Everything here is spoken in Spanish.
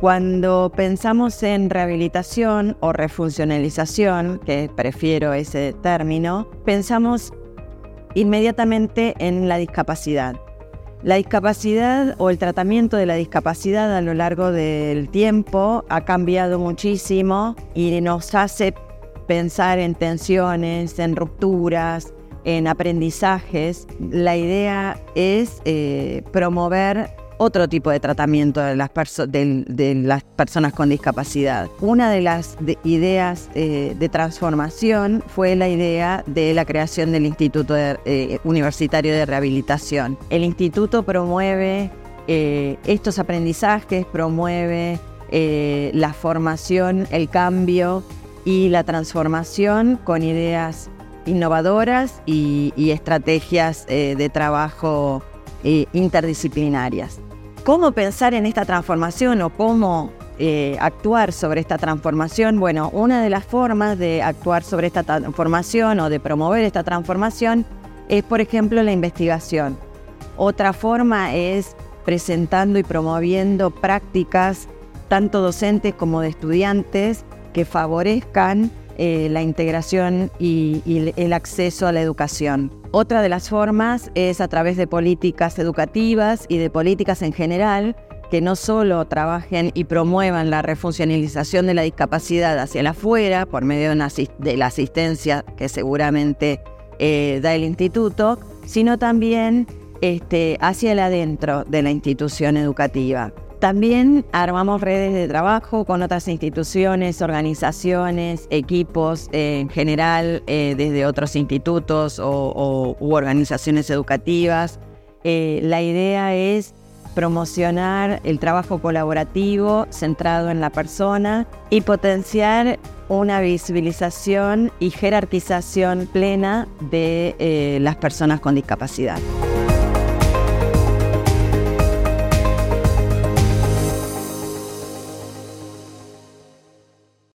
Cuando pensamos en rehabilitación o refuncionalización, que prefiero ese término, pensamos inmediatamente en la discapacidad. La discapacidad o el tratamiento de la discapacidad a lo largo del tiempo ha cambiado muchísimo y nos hace pensar en tensiones, en rupturas, en aprendizajes. La idea es eh, promover otro tipo de tratamiento de las, de, las personas con discapacidad. Una de las ideas eh, de transformación fue la idea de la creación del Instituto eh, Universitario de Rehabilitación. El instituto promueve eh, estos aprendizajes, promueve la formación, el cambio y la transformación con ideas innovadoras y estrategias de trabajo interdisciplinarias. ¿Cómo pensar en esta transformación o cómo eh, actuar sobre esta transformación? Bueno, una de las formas de actuar sobre esta transformación o de promover esta transformación es, por ejemplo, la investigación. Otra forma es presentando y promoviendo prácticas tanto docentes como de estudiantes que favorezcan eh, la integración y, el acceso a la educación. Otra de las formas es a través de políticas educativas y de políticas en general que no solo trabajen y promuevan la refuncionalización de la discapacidad hacia el afuera por medio de, la asistencia que seguramente eh, da el instituto, sino también este, hacia el adentro de la institución educativa. También armamos redes de trabajo con otras instituciones, organizaciones, equipos eh, en general, eh, desde otros institutos o, u organizaciones educativas. Eh, la idea es promocionar el trabajo colaborativo centrado en la persona y potenciar una visibilización y jerarquización plena de las personas con discapacidad.